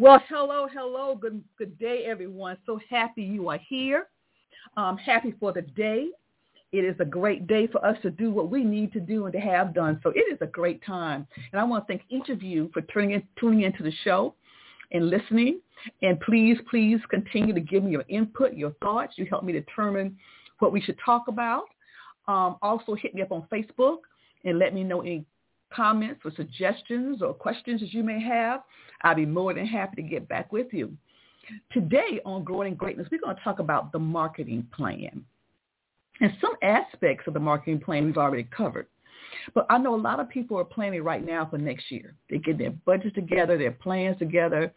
Well, hello, hello. Good, good day, everyone. So happy you are here. Um, happy for the day. It is a great day for us to do what we need to do and to have done. So it is a great time. And I want to thank each of you for tuning, in, tuning into the show and listening. And please, please continue to give me your input, your thoughts. You help me determine what we should talk about. Um, also hit me up on Facebook and let me know any comments or suggestions or questions that you may have. I'll be more than happy to get back with you. Today on Growing Greatness, we're going to talk about the marketing plan. And some aspects of the marketing plan we've already covered. But I know a lot of people are planning right now for next year. They get their budgets together, their plans together.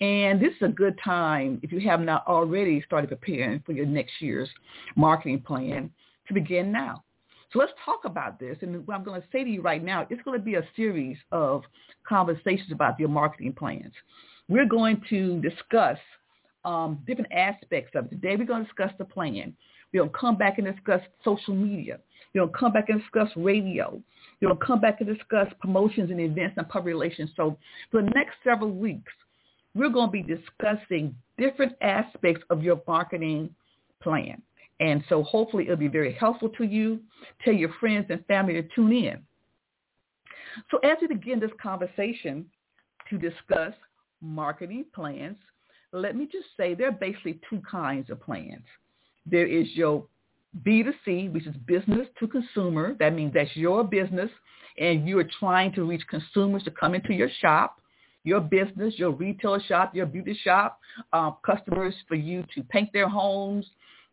And this is a good time, if you have not already started preparing for your next year's marketing plan, to begin now. So let's talk about this. And what I'm going to say to you right now, it's going to be a series of conversations about your marketing plans. We're going to discuss um, different aspects of it. Today we're going to discuss the plan. We're going to come back and discuss social media. We're going to come back and discuss radio. We're going to come back and discuss promotions and events and public relations. So for the next several weeks, we're going to be discussing different aspects of your marketing plan. And so hopefully it'll be very helpful to you. Tell your friends and family to tune in. So as we begin this conversation to discuss marketing plans, let me just say there are basically two kinds of plans. There is your B2C, which is business to consumer. That means that's your business and you're trying to reach consumers to come into your shop, your business, your retail shop, your beauty shop, um, customers for you to paint their homes,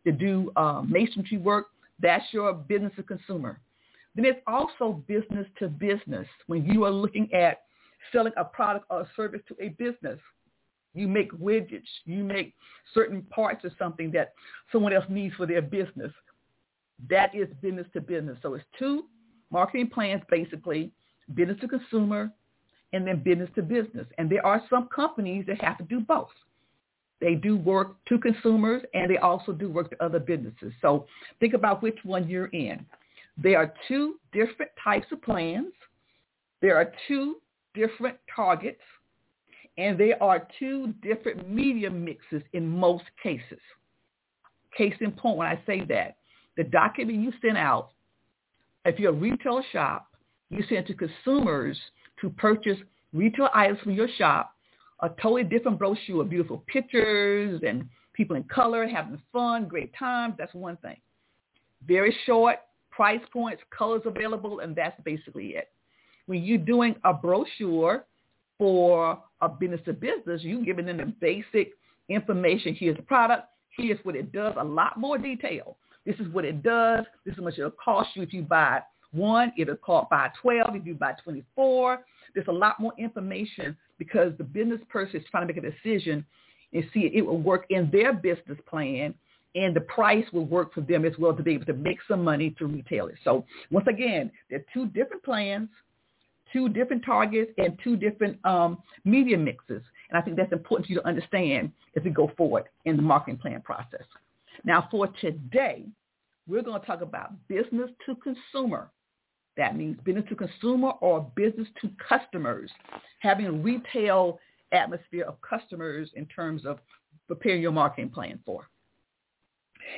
to do uh, masonry work. That's your business to consumer. Then it's also business to business when you are looking at selling a product or a service to a business. You make widgets. You make certain parts of something that someone else needs for their business. That is business to business. So it's two marketing plans, basically, business to consumer and then business to business. And there are some companies that have to do both. They do work to consumers and they also do work to other businesses. So think about which one you're in. There are two different types of plans. There are two different targets and there are two different media mixes in most cases. Case in point, when I say that, the document you send out, if you're a retail shop, you send to consumers to purchase retail items from your shop, a totally different brochure, beautiful pictures and people in color having fun, great times. That's one thing. Very short, price points, colors available, and that's basically it. When you're doing a brochure for a business to business, you're giving them the basic information. Here's the product. Here's what it does. A lot more detail. This is what it does. This is much it'll cost you if you buy one. It'll cost buy 12 if you buy 24. There's a lot more information because the business person is trying to make a decision and see if it will work in their business plan and the price will work for them as well to be able to make some money to retail it. So once again, there are two different plans, two different targets, and two different um, media mixes. And I think that's important for you to understand as we go forward in the marketing plan process. Now for today, we're going to talk about business to consumer. That means business to consumer or business to customers, having a retail atmosphere of customers in terms of preparing your marketing plan for.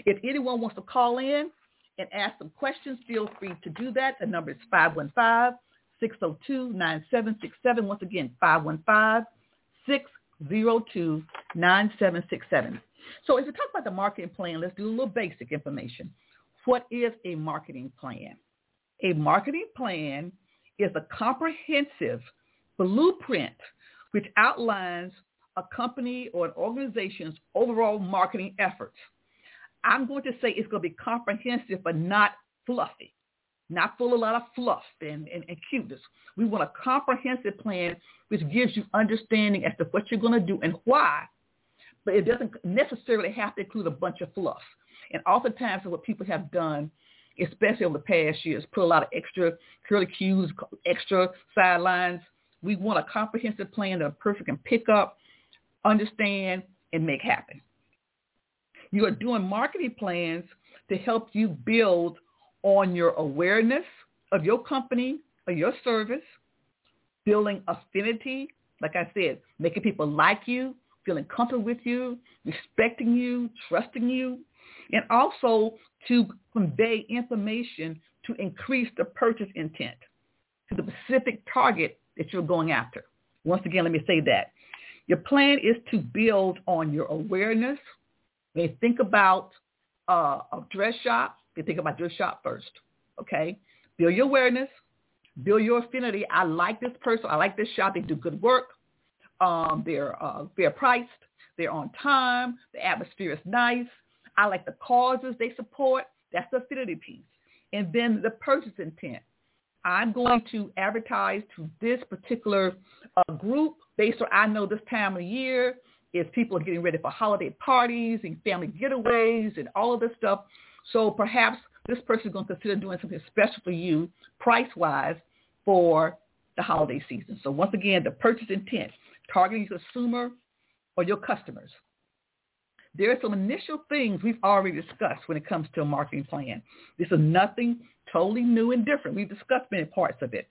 If anyone wants to call in and ask some questions, feel free to do that. The number is 515-602-9767. Once again, 515-602-9767. So as we talk about the marketing plan, let's do a little basic information. What is a marketing plan? A marketing plan is a comprehensive blueprint which outlines a company or an organization's overall marketing efforts. I'm going to say it's going to be comprehensive but not fluffy. not full of a lot of fluff and, and, and cuteness. We want a comprehensive plan which gives you understanding as to what you're going to do and why, but it doesn't necessarily have to include a bunch of fluff. And oftentimes what people have done, especially over the past years, put a lot of extra curly cues, extra sidelines. We want a comprehensive plan that a person can pick up, understand, and make happen. You are doing marketing plans to help you build on your awareness of your company or your service, building affinity, like I said, making people like you, feeling comfortable with you, respecting you, trusting you, and also to convey information to increase the purchase intent to the specific target that you're going after. Once again, let me say that. Your plan is to build on your awareness. You think about uh, a dress shop, you think about your shop first, okay? Build your awareness, build your affinity. I like this person. I like this shop. They do good work. Um, they're uh, fair priced. They're on time. The atmosphere is nice. I like the causes they support. That's the affinity piece. And then the purchase intent. I'm going to advertise to this particular uh, group based on I know this time of year is people are getting ready for holiday parties and family getaways and all of this stuff. So perhaps this person is going to consider doing something special for you price-wise for the holiday season. So once again, the purchase intent, targeting your consumer or your customers. There are some initial things we've already discussed when it comes to a marketing plan. This is nothing totally new and different. We've discussed many parts of it.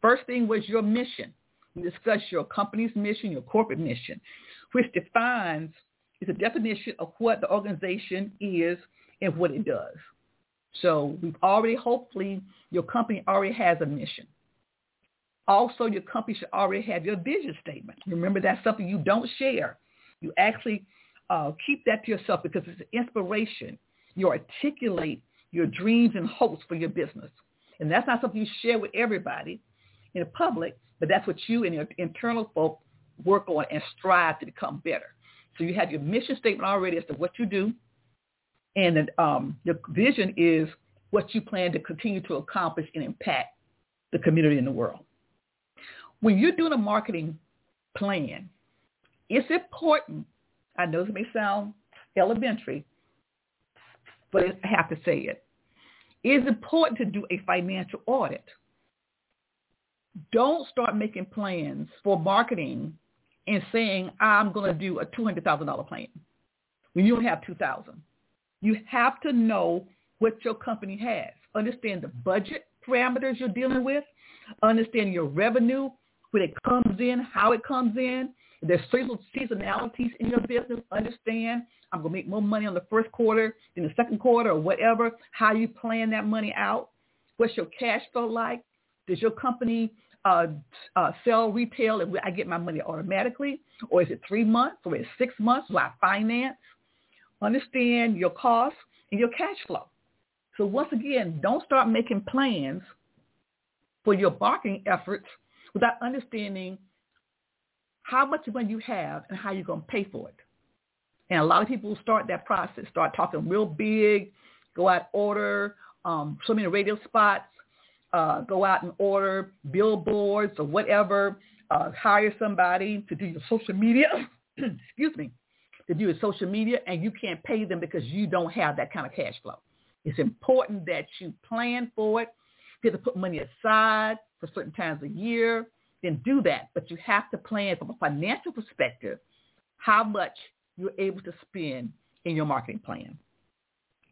First thing was your mission. We discussed your company's mission, your corporate mission, which defines, is a definition of what the organization is and what it does. So we've already, hopefully, your company already has a mission. Also, your company should already have your vision statement. Remember, that's something you don't share. You actually uh, keep that to yourself because it's inspiration. You articulate your dreams and hopes for your business. And that's not something you share with everybody in the public, but that's what you and your internal folk work on and strive to become better. So you have your mission statement already as to what you do, and um, your vision is what you plan to continue to accomplish and impact the community in the world. When you're doing a marketing plan, it's important. I know this may sound elementary, but I have to say it. It is important to do a financial audit. Don't start making plans for marketing and saying, I'm going to do a $200,000 plan when you don't have 2000 you have to know what your company has. Understand the budget parameters you're dealing with. Understand your revenue, when it comes in, how it comes in. There's seasonalities in your business. Understand I'm going to make more money on the first quarter than the second quarter or whatever. How you plan that money out. What's your cash flow like? Does your company uh, uh, sell retail and I get my money automatically? Or is it three months or is it six months? Do I finance? Understand your costs and your cash flow. So once again, don't start making plans for your marketing efforts without understanding how much money you have and how you're going to pay for it. And a lot of people start that process, start talking real big, go out order um, so many radio spots, uh, go out and order billboards or whatever, uh, hire somebody to do your social media, excuse me, to do your social media and you can't pay them because you don't have that kind of cash flow. It's important that you plan for it. You have to put money aside for certain times a year, then do that. But you have to plan from a financial perspective how much you're able to spend in your marketing plan.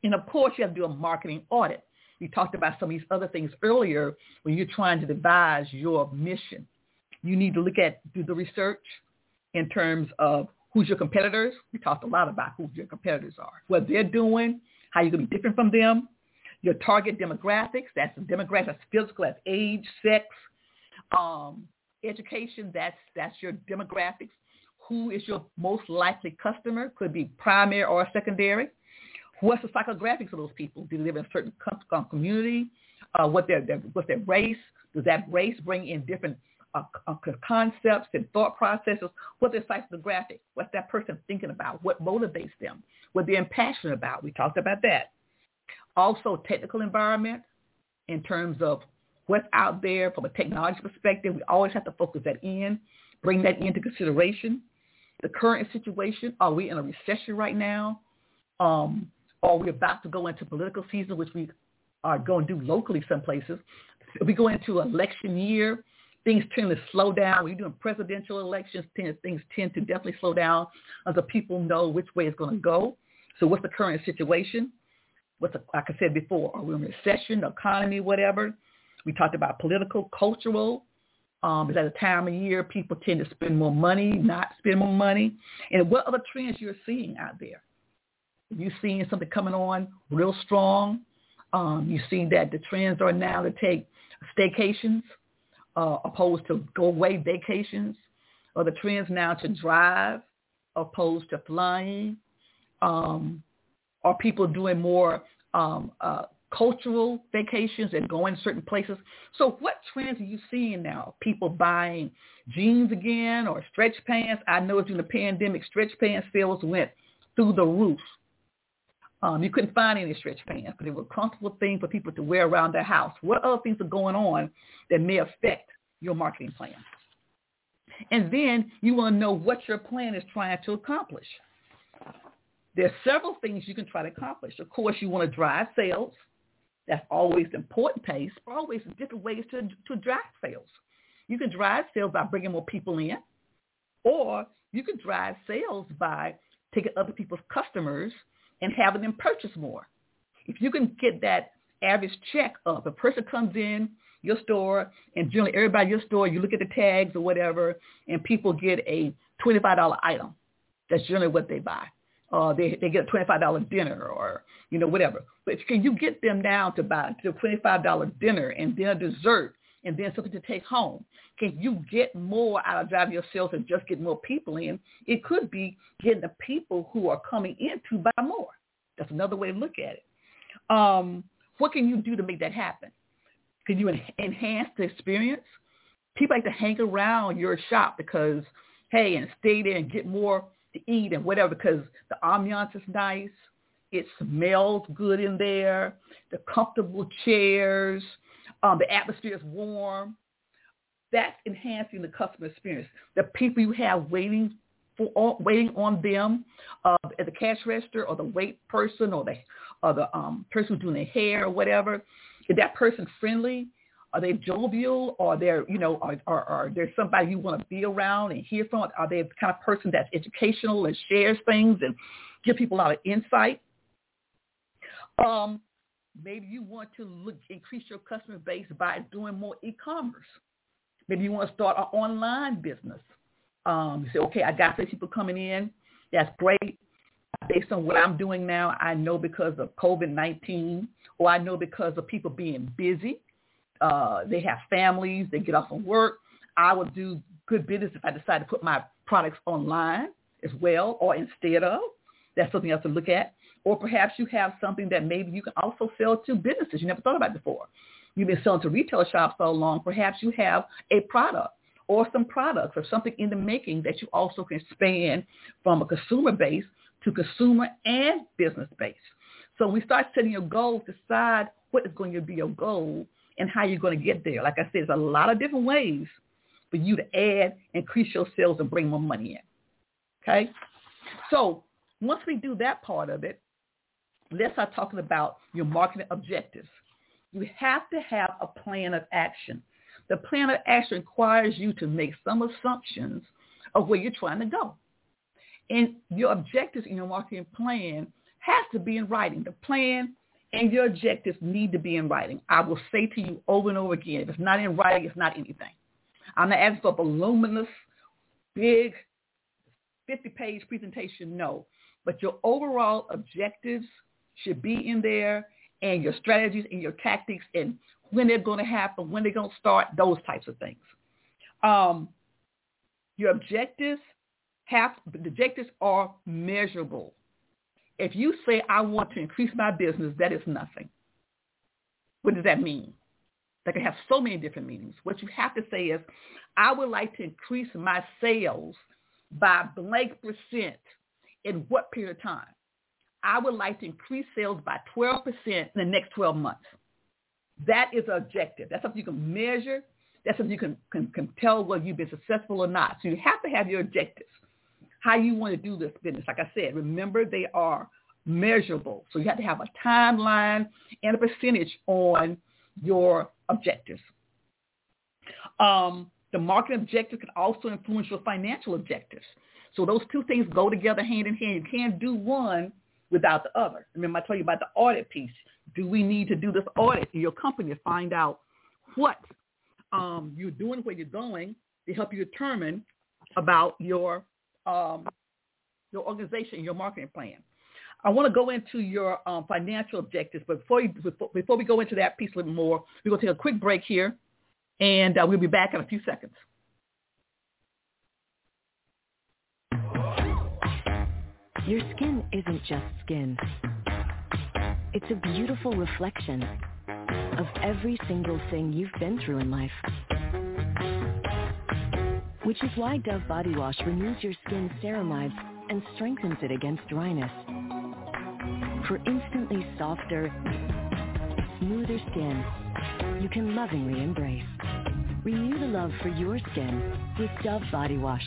And of course, you have to do a marketing audit. We talked about some of these other things earlier when you're trying to devise your mission. You need to look at, do the research in terms of who's your competitors. We talked a lot about who your competitors are, what they're doing, how you're going to be different from them, your target demographics, that's the demographics, that's physical, that's age, sex, um, education, that's, that's your demographics. Who is your most likely customer? Could be primary or secondary. What's the psychographics of those people? Do they live in a certain community? Uh, what their, their, what's their race? Does that race bring in different uh, uh, concepts and thought processes, what their psychographic, what's that person thinking about, what motivates them, what they're passionate about. We talked about that. Also technical environment, in terms of what's out there from a technology perspective. We always have to focus that in, bring that into consideration. The current situation, are we in a recession right now? Um, are we about to go into political season, which we are going to do locally some places? We go into election year, things tend to slow down. When you're doing presidential elections, things tend to definitely slow down until people know which way it's going to go. So what's the current situation? What's the, like I said before, are we in a recession, economy, whatever? We talked about political, cultural. Um, is at a time of year people tend to spend more money, not spend more money. And what other trends you're seeing out there? You seeing something coming on real strong? Um, you see that the trends are now to take staycations uh, opposed to go away vacations, or the trends now to drive opposed to flying. Um, are people doing more um, uh, cultural vacations and going to certain places? So what trends are you seeing now? People buying jeans again or stretch pants? I know during the pandemic, stretch pants sales went through the roof. Um, you couldn't find any stretch pants, but they were a comfortable thing for people to wear around their house. What other things are going on that may affect your marketing plan? And then you want to know what your plan is trying to accomplish. There's several things you can try to accomplish. Of course, you want to drive sales. That's always important pace, always different ways to, to drive sales. You can drive sales by bringing more people in, or you can drive sales by taking other people's customers and having them purchase more. If you can get that average check up, a person comes in your store, and generally everybody in your store, you look at the tags or whatever, and people get a $25 item. That's generally what they buy. Uh, they they get a $25 dinner or, you know, whatever. But can you get them down to buy to a $25 dinner and then a dessert and then something to take home? Can you get more out of driving your sales and just get more people in? It could be getting the people who are coming in to buy more. That's another way to look at it. Um, what can you do to make that happen? Can you en- enhance the experience? People like to hang around your shop because, hey, and stay there and get more to eat and whatever because the ambiance is nice. It smells good in there. The comfortable chairs. Um, the atmosphere is warm. That's enhancing the customer experience. The people you have waiting for, waiting on them uh, at the cash register or the wait person or the or the um, person who's doing their hair or whatever. Is that person friendly? Are they jovial? Or they're, you know, are, are, are there somebody you want to be around and hear from? Are they the kind of person that's educational and shares things and give people a lot of insight? Um, maybe you want to look, increase your customer base by doing more e-commerce. Maybe you want to start an online business. Um, you say, okay, I got some people coming in. That's great. Based on what I'm doing now, I know because of COVID-19 or I know because of people being busy. Uh, they have families. They get off from work. I would do good business if I decide to put my products online as well or instead of. That's something else to look at. Or perhaps you have something that maybe you can also sell to businesses you never thought about before. You've been selling to retail shops so long, perhaps you have a product or some products or something in the making that you also can expand from a consumer base to consumer and business base. So we start setting your goals, decide what is going to be your goal and how you're going to get there. Like I said, there's a lot of different ways for you to add, increase your sales, and bring more money in. Okay? So once we do that part of it, let's start talking about your marketing objectives. You have to have a plan of action. The plan of action requires you to make some assumptions of where you're trying to go. And your objectives in your marketing plan has to be in writing. The plan and your objectives need to be in writing. I will say to you over and over again, if it's not in writing, it's not anything. I'm not asking for a voluminous, big, 50-page presentation, no. But your overall objectives should be in there and your strategies and your tactics and when they're going to happen, when they're going to start, those types of things. Um, your objectives have, the objectives are measurable. If you say, I want to increase my business, that is nothing. What does that mean? That can have so many different meanings. What you have to say is, I would like to increase my sales by blank percent in what period of time? I would like to increase sales by 12% in the next 12 months. That is objective. That's something you can measure. That's something you can, can, can tell whether you've been successful or not. So you have to have your objectives. How you want to do this business. Like I said, remember they are measurable. So you have to have a timeline and a percentage on your objectives. Um, the marketing objectives can also influence your financial objectives. So those two things go together hand in hand. You can't do one without the other. Remember I told you about the audit piece. Do we need to do this audit in your company to find out what um, you're doing, where you're going, to help you determine about your um, your organization, your marketing plan. I want to go into your um, financial objectives, but before, you, before, before we go into that piece a little more, we're going to take a quick break here, and uh, we'll be back in a few seconds. Your skin isn't just skin. It's a beautiful reflection of every single thing you've been through in life. Which is why Dove Body Wash removes your skin's ceramides and strengthens it against dryness. For instantly softer, smoother skin you can lovingly embrace. Renew the love for your skin with Dove Body Wash.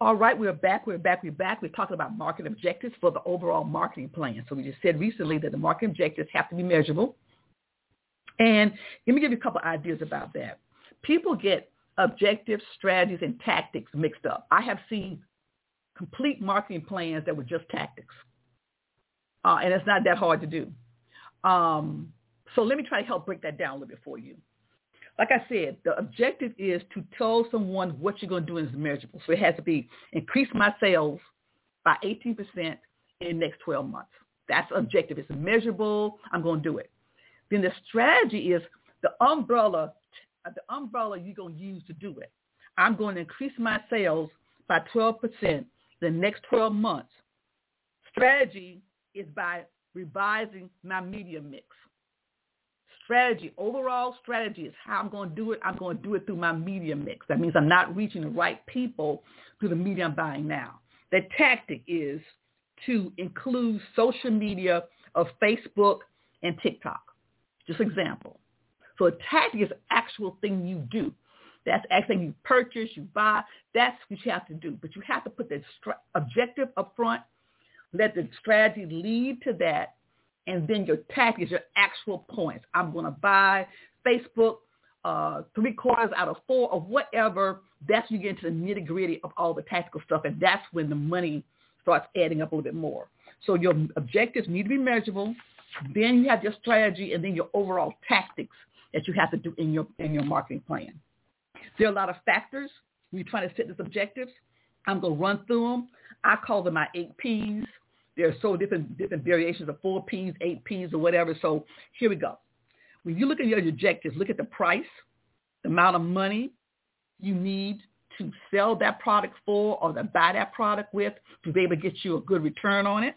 All right, we're back. We're back. We're back. We're talking about market objectives for the overall marketing plan. So we just said recently that the market objectives have to be measurable. And let me give you a couple ideas about that. People get objectives, strategies, and tactics mixed up. I have seen complete marketing plans that were just tactics. Uh, and it's not that hard to do. Um, so let me try to help break that down a little bit for you like I said, the objective is to tell someone what you're going to do is measurable. So it has to be increase my sales by 18% in the next 12 months. That's objective. It's measurable. I'm going to do it. Then the strategy is the umbrella, the umbrella you're going to use to do it. I'm going to increase my sales by 12% the next 12 months. Strategy is by revising my media mix strategy, overall strategy is how I'm going to do it. I'm going to do it through my media mix. That means I'm not reaching the right people through the media I'm buying now. The tactic is to include social media of Facebook and TikTok. Just example. So a tactic is actual thing you do. That's actually you purchase, you buy. That's what you have to do. But you have to put the objective up front. Let the strategy lead to that and then your tactics, your actual points. I'm going to buy Facebook uh, three quarters out of four or whatever. That's when you get into the nitty gritty of all the tactical stuff, and that's when the money starts adding up a little bit more. So your objectives need to be measurable. Then you have your strategy, and then your overall tactics that you have to do in your in your marketing plan. There are a lot of factors when you're trying to set these objectives. I'm to run through them. I call them my eight Ps. There are so different different variations of four Ps, eight Ps, or whatever. So here we go. When you look at your objectives, look at the price, the amount of money you need to sell that product for or to buy that product with to be able to get you a good return on it.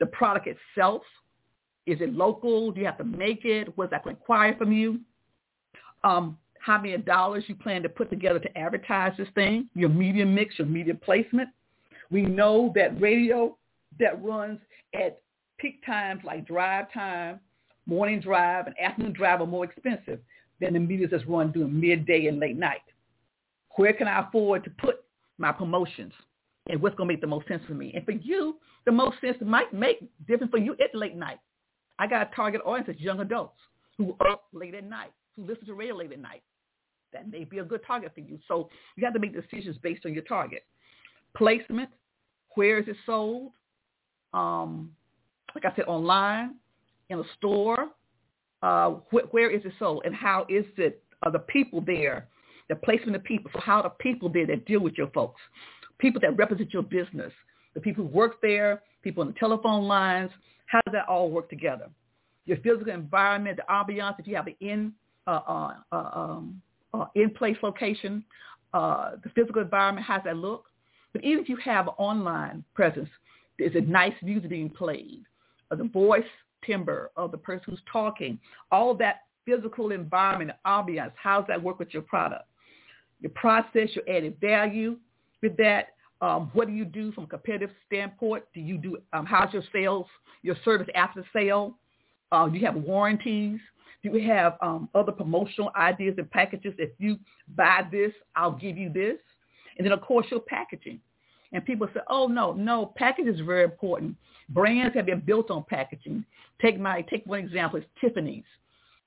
The product itself, is it local? Do you have to make it? What's that require from you? Um, how many dollars you plan to put together to advertise this thing, your media mix, your media placement. We know that radio that runs at peak times like drive time, morning drive, and afternoon drive are more expensive than the media that's run during midday and late night. Where can I afford to put my promotions? And what's going to make the most sense for me? And for you, the most sense might make different for you at late night. I got a target audience young adults who are up late at night, who listen to radio late at night. That may be a good target for you. So you have to make decisions based on your target. Placement, where is it sold? um, like I said, online, in a store? Uh, wh- where is it sold? And how is it, are the people there, the placement of people? So how are the people there that deal with your folks? People that represent your business, the people who work there, people on the telephone lines, how does that all work together? Your physical environment, the ambiance, if you have an in, uh, uh, uh, um, uh, in-place location, uh, the physical environment, how does that look? But even if you have online presence, is it nice music being played? The voice timbre of the person who's talking? All that physical environment, ambiance, how does that work with your product? Your process, your added value with that, Um, what do you do from a competitive standpoint? Do you do um, how's your sales, your service after sale? Uh, do you have warranties? Do you have um, other promotional ideas and packages? If you buy this, I'll give you this. And then, of course, your packaging. And people say, oh, no, no, packaging is very important. Brands have been built on packaging. Take my take one example. It's Tiffany's.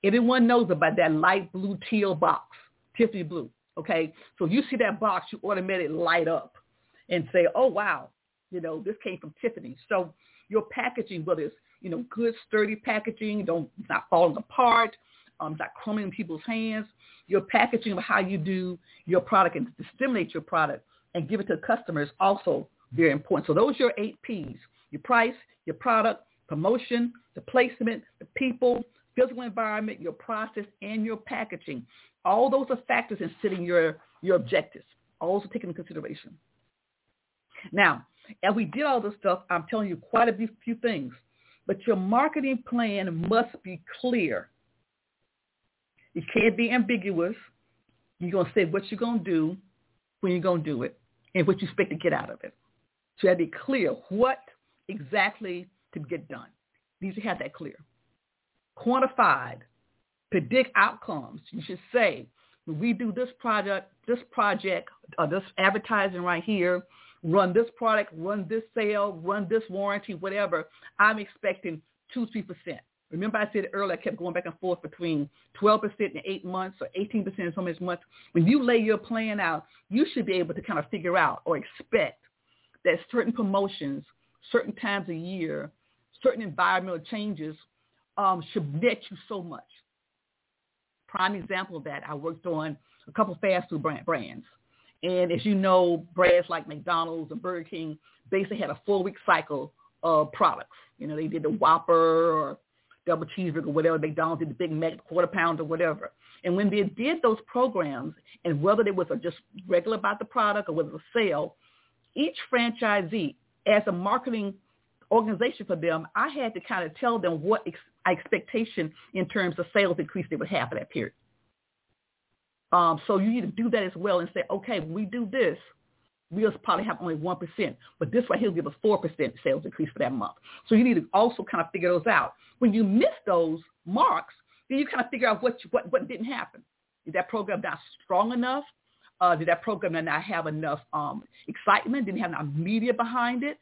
Everyone knows about that light blue teal box, Tiffany blue. Okay, so you see that box, you automatically light up and say, oh wow, you know this came from Tiffany. So your packaging, whether it's you know good sturdy packaging, don't it's not falling apart, um, not crumbling in people's hands. Your packaging of how you do your product and stimulate your product and give it to customers also very important. So those are your eight P's: your price, your product, promotion, the placement, the people, physical environment, your process, and your packaging. All those are factors in setting your, your objectives, also taken into consideration. Now, as we did all this stuff, I'm telling you quite a few things, but your marketing plan must be clear. It can't be ambiguous. You're going to say what you're going to do, when you're going to do it, and what you expect to get out of it. So you have to be clear what exactly to get done. You need to have that clear quantified, predict outcomes. You should say, when we do this project, this project, or this advertising right here, run this product, run this sale, run this warranty, whatever, I'm expecting 2 3%. Remember I said earlier, I kept going back and forth between 12% in eight months or 18% in so many months. When you lay your plan out, you should be able to kind of figure out or expect that certain promotions, certain times a year, certain environmental changes um, should net you so much. Prime example of that, I worked on a couple fast food brand, brands. And as you know, brands like McDonald's and Burger King basically had a four-week cycle of products. You know, they did the Whopper or double cheeseburger, or whatever. McDonald's did the Big Mac, quarter pound or whatever. And when they did those programs, and whether it was just regular about the product or whether it was a sale, each franchisee, as a marketing organization for them, I had to kind of tell them what ex- expectation in terms of sales increase they would have for that period. Um, so you need to do that as well and say, okay, when we do this, we'll probably have only 1%, but this right here will give us 4% sales increase for that month. So you need to also kind of figure those out. When you miss those marks, then you kind of figure out what, what, what didn't happen. Is that program not strong enough? Uh, did that program not have enough um, excitement? Didn't have enough media behind it?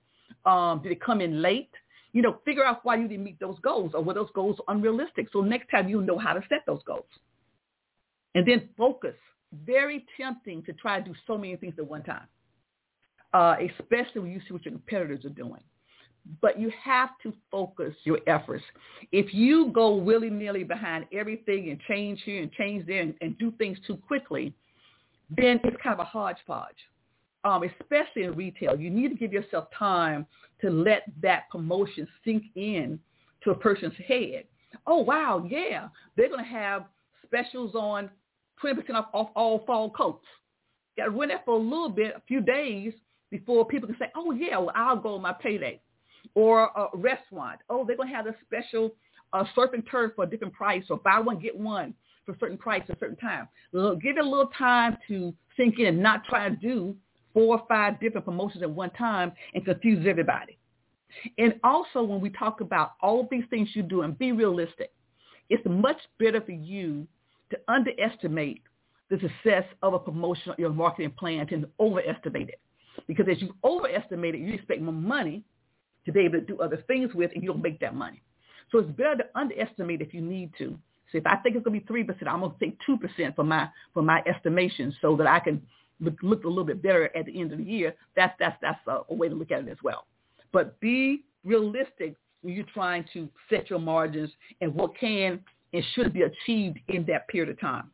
Um, did it come in late? You know, figure out why you didn't meet those goals or were those goals unrealistic. So next time you know how to set those goals. And then focus. Very tempting to try to do so many things at one time, uh, especially when you see what your competitors are doing. But you have to focus your efforts. If you go willy-nilly behind everything and change here and change there and, and do things too quickly, then it's kind of a hodgepodge um, especially in retail, you need to give yourself time to let that promotion sink in to a person's head. Oh, wow, yeah, they're going to have specials on 20% off, off all fall coats. Got to run that for a little bit, a few days before people can say, oh, yeah, well, I'll go on my payday. Or a restaurant, oh, they're going to have a special uh, surf and turf for a different price or buy one, get one for a certain price at a certain time. Give it a little time to sink in and not try to do four or five different promotions at one time and confuse everybody. And also when we talk about all these things you do and be realistic, it's much better for you to underestimate the success of a promotion or your marketing plan to overestimate it. Because as you overestimate it, you expect more money to be able to do other things with and you don't make that money. So it's better to underestimate if you need to. So if I think it's going to be 3%, I'm going to take 2% for my, for my estimation so that I can look, look a little bit better at the end of the year, that's that's that's a, a way to look at it as well. But be realistic when you're trying to set your margins and what can and should be achieved in that period of time.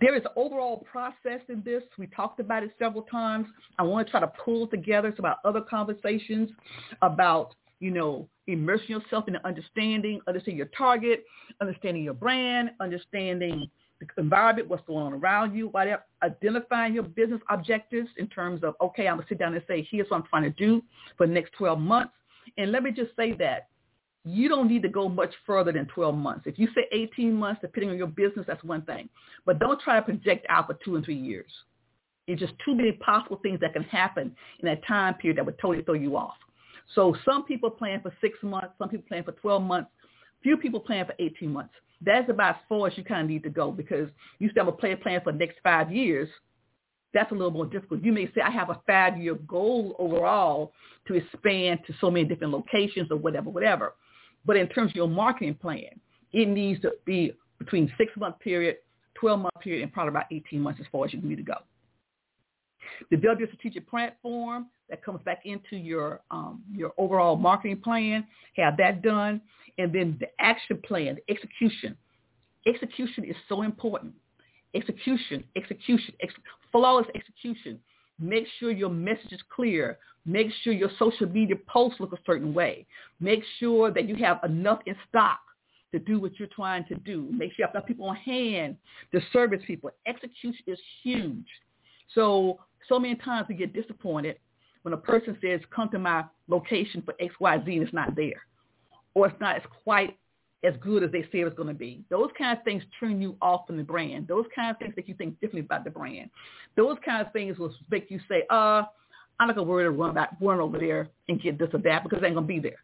There is an overall process in this. We talked about it several times. I want to try to pull together some of other conversations about, you know, immersing yourself in the understanding, understanding your target, understanding your brand, understanding the environment, what's going on around you, whatever, identifying your business objectives in terms of, okay, I'm going to sit down and say, here's what I'm trying to do for the next 12 months. And let me just say that you don't need to go much further than 12 months. If you say 18 months, depending on your business, that's one thing. But don't try to project out for two and three years. It's just too many possible things that can happen in that time period that would totally throw you off. So some people plan for six months, some people plan for 12 months, few people plan for 18 months. That's about as far as you kind of need to go because you still have a plan plan for the next five years. That's a little more difficult. You may say, I have a five-year goal overall to expand to so many different locations or whatever, whatever. But in terms of your marketing plan, it needs to be between six-month period, 12-month period, and probably about 18 months as far as you need to go. Develop your strategic platform that comes back into your um, your overall marketing plan. Have that done, and then the action plan, the execution. Execution is so important. Execution, execution, ex- flawless execution. Make sure your message is clear. Make sure your social media posts look a certain way. Make sure that you have enough in stock to do what you're trying to do. Make sure you have enough people on hand to service people. Execution is huge. So, so many times we get disappointed when a person says, come to my location for X, Y, Z, and it's not there. Or it's not as quite as good as they say it's going to be. Those kind of things turn you off from the brand. Those kind of things make you think differently about the brand. Those kind of things will make you say, uh, I'm not going to worry to run, back, run over there and get this or that because it ain't going to be there.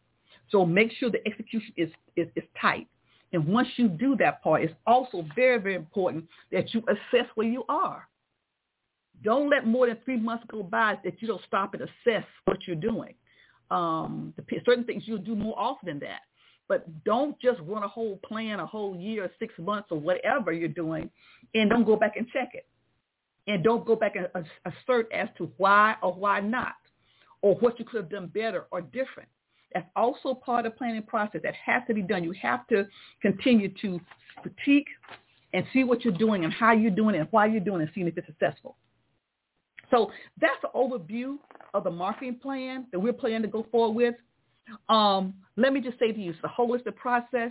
So make sure the execution is, is, is tight. And once you do that part, it's also very, very important that you assess where you are. Don't let more than three months go by that you don't stop and assess what you're doing. Um, the, certain things you'll do more often than that. But don't just run a whole plan, a whole year, six months, or whatever you're doing, and don't go back and check it. And don't go back and assert as to why or why not, or what you could have done better or different. That's also part of the planning process. That has to be done. You have to continue to critique and see what you're doing and how you're doing it and why you're doing it and seeing if it's successful. So that's the overview of the marketing plan that we're planning to go forward with. Um, let me just say to you, it's a holistic process.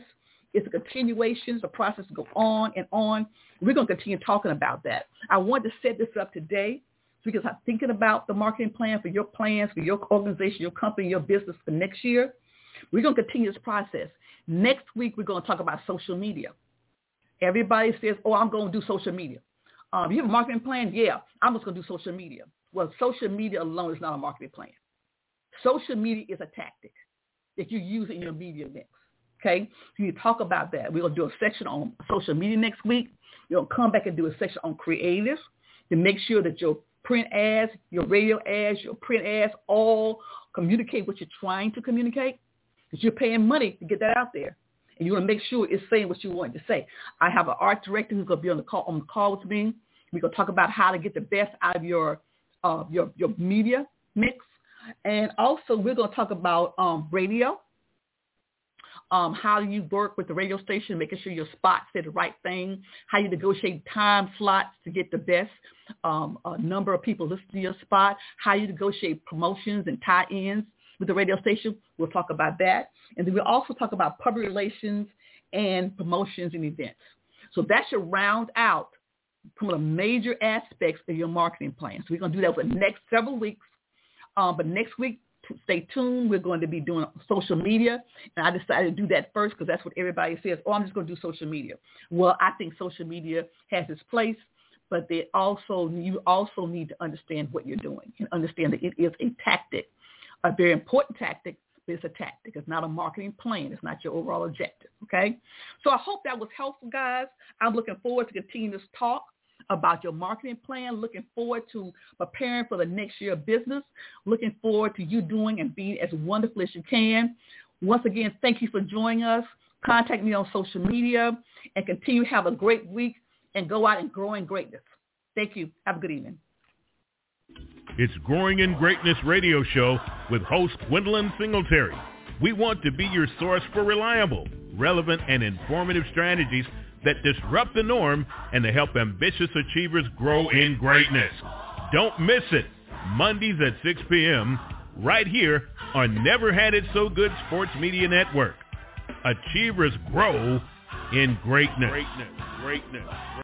It's a continuation. It's a process to go on and on. We're going to continue talking about that. I want to set this up today because I'm thinking about the marketing plan for your plans, for your organization, your company, your business for next year. We're going to continue this process. Next week, we're going to talk about social media. Everybody says, oh, I'm going to do social media. Um, you have a marketing plan? Yeah, I'm just going to do social media. Well, social media alone is not a marketing plan. Social media is a tactic that you use in your media mix. Okay, so you talk about that. We're gonna do a section on social media next week. Gonna come back and do a section on creatives to make sure that your print ads, your radio ads, your print ads all communicate what you're trying to communicate. Because you're paying money to get that out there. And you want to make sure it's saying what you want to say. I have an art director who's going to be on the call on the call with me. We're going to talk about how to get the best out of your uh, your your media mix, and also we're going to talk about um, radio um, how you work with the radio station, making sure your spots say the right thing, how you negotiate time slots to get the best um, number of people listening to your spot, how you negotiate promotions and tie-ins with the radio station. We'll talk about that. And then we'll also talk about public relations and promotions and events. So that should round out some of the major aspects of your marketing plan. So we're going to do that for the next several weeks. Um, but next week, stay tuned. We're going to be doing social media. And I decided to do that first because that's what everybody says. Oh, I'm just going to do social media. Well, I think social media has its place, but they also you also need to understand what you're doing and understand that it is a tactic, a very important tactic, it's a tactic. It's not a marketing plan. It's not your overall objective. Okay? So I hope that was helpful, guys. I'm looking forward to continuing this talk about your marketing plan. Looking forward to preparing for the next year of business. Looking forward to you doing and being as wonderful as you can. Once again, thank you for joining us. Contact me on social media and continue to have a great week and go out and grow in greatness. Thank you. Have a good evening. It's Growing in Greatness radio show with host Gwendolyn Singletary. We want to be your source for reliable, relevant, and informative strategies that disrupt the norm and to help ambitious achievers grow in greatness. Don't miss it. Mondays at 6 p.m. right here on Never Had It So Good Sports Media Network. Achievers grow in greatness. Greatness. Greatness.